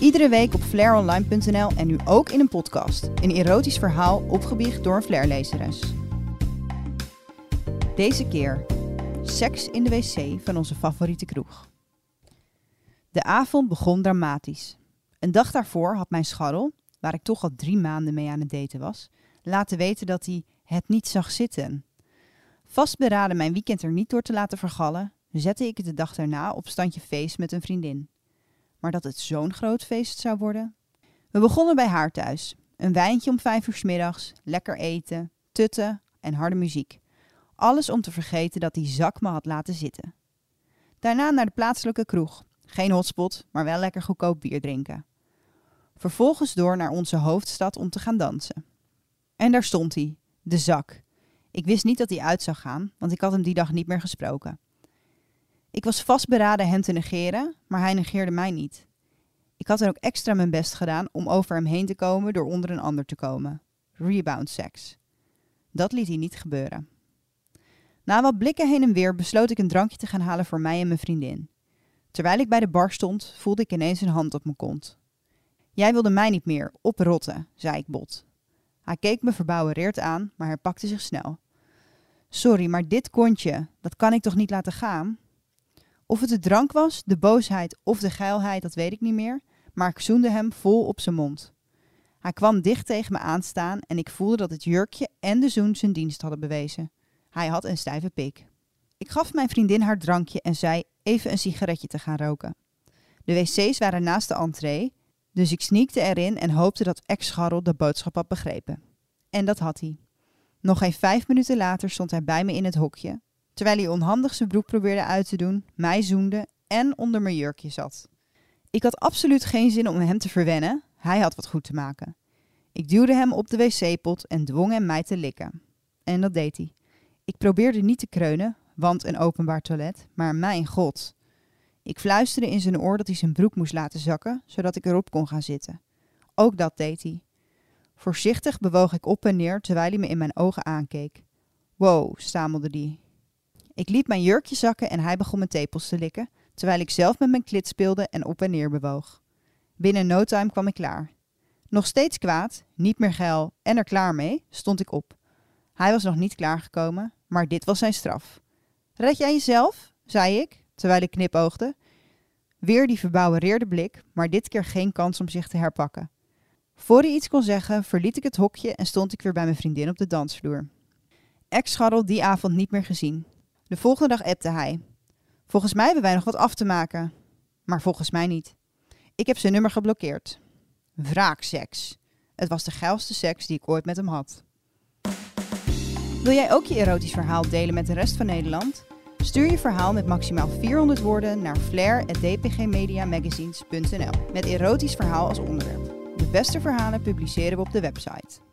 Iedere week op flaironline.nl en nu ook in een podcast. Een erotisch verhaal opgebiecht door een flairlezeres. Deze keer seks in de wc van onze favoriete kroeg. De avond begon dramatisch. Een dag daarvoor had mijn scharrel, waar ik toch al drie maanden mee aan het daten was, laten weten dat hij het niet zag zitten. Vastberaden mijn weekend er niet door te laten vergallen, zette ik het de dag daarna op standje feest met een vriendin. Maar dat het zo'n groot feest zou worden? We begonnen bij haar thuis. Een wijntje om vijf uur 's middags, lekker eten, tutten en harde muziek. Alles om te vergeten dat die zak me had laten zitten. Daarna naar de plaatselijke kroeg. Geen hotspot, maar wel lekker goedkoop bier drinken. Vervolgens door naar onze hoofdstad om te gaan dansen. En daar stond hij, de zak. Ik wist niet dat hij uit zou gaan, want ik had hem die dag niet meer gesproken. Ik was vastberaden hem te negeren, maar hij negeerde mij niet. Ik had er ook extra mijn best gedaan om over hem heen te komen door onder een ander te komen. Rebound seks. Dat liet hij niet gebeuren. Na wat blikken heen en weer besloot ik een drankje te gaan halen voor mij en mijn vriendin. Terwijl ik bij de bar stond, voelde ik ineens een hand op mijn kont. Jij wilde mij niet meer, oprotten, zei ik bot. Hij keek me verbouwereerd aan, maar herpakte zich snel. Sorry, maar dit kontje, dat kan ik toch niet laten gaan? Of het de drank was, de boosheid of de geilheid, dat weet ik niet meer, maar ik zoende hem vol op zijn mond. Hij kwam dicht tegen me aanstaan en ik voelde dat het jurkje en de zoen zijn dienst hadden bewezen. Hij had een stijve pik. Ik gaf mijn vriendin haar drankje en zei even een sigaretje te gaan roken. De wc's waren naast de entree, dus ik sneakte erin en hoopte dat ex-Scharrel de boodschap had begrepen. En dat had hij. Nog geen vijf minuten later stond hij bij me in het hokje, terwijl hij onhandig zijn broek probeerde uit te doen, mij zoende en onder mijn jurkje zat. Ik had absoluut geen zin om hem te verwennen, hij had wat goed te maken. Ik duwde hem op de wc-pot en dwong hem mij te likken. En dat deed hij. Ik probeerde niet te kreunen, want een openbaar toilet, maar mijn god. Ik fluisterde in zijn oor dat hij zijn broek moest laten zakken, zodat ik erop kon gaan zitten. Ook dat deed hij. Voorzichtig bewoog ik op en neer terwijl hij me in mijn ogen aankeek. Wow, stamelde hij. Ik liet mijn jurkje zakken en hij begon mijn tepels te likken, terwijl ik zelf met mijn klit speelde en op en neer bewoog. Binnen no time kwam ik klaar. Nog steeds kwaad, niet meer geil en er klaar mee, stond ik op. Hij was nog niet klaargekomen, maar dit was zijn straf. Red jij jezelf? zei ik, terwijl ik knipoogde. Weer die verbouwereerde blik, maar dit keer geen kans om zich te herpakken. Voor hij iets kon zeggen, verliet ik het hokje en stond ik weer bij mijn vriendin op de dansvloer. Ex-scharrel die avond niet meer gezien. De volgende dag appte hij. Volgens mij hebben wij nog wat af te maken. Maar volgens mij niet. Ik heb zijn nummer geblokkeerd. Wraakseks. Het was de geilste seks die ik ooit met hem had. Wil jij ook je erotisch verhaal delen met de rest van Nederland? Stuur je verhaal met maximaal 400 woorden naar flair.dpgmediamagazines.nl met erotisch verhaal als onderwerp. De beste verhalen publiceren we op de website.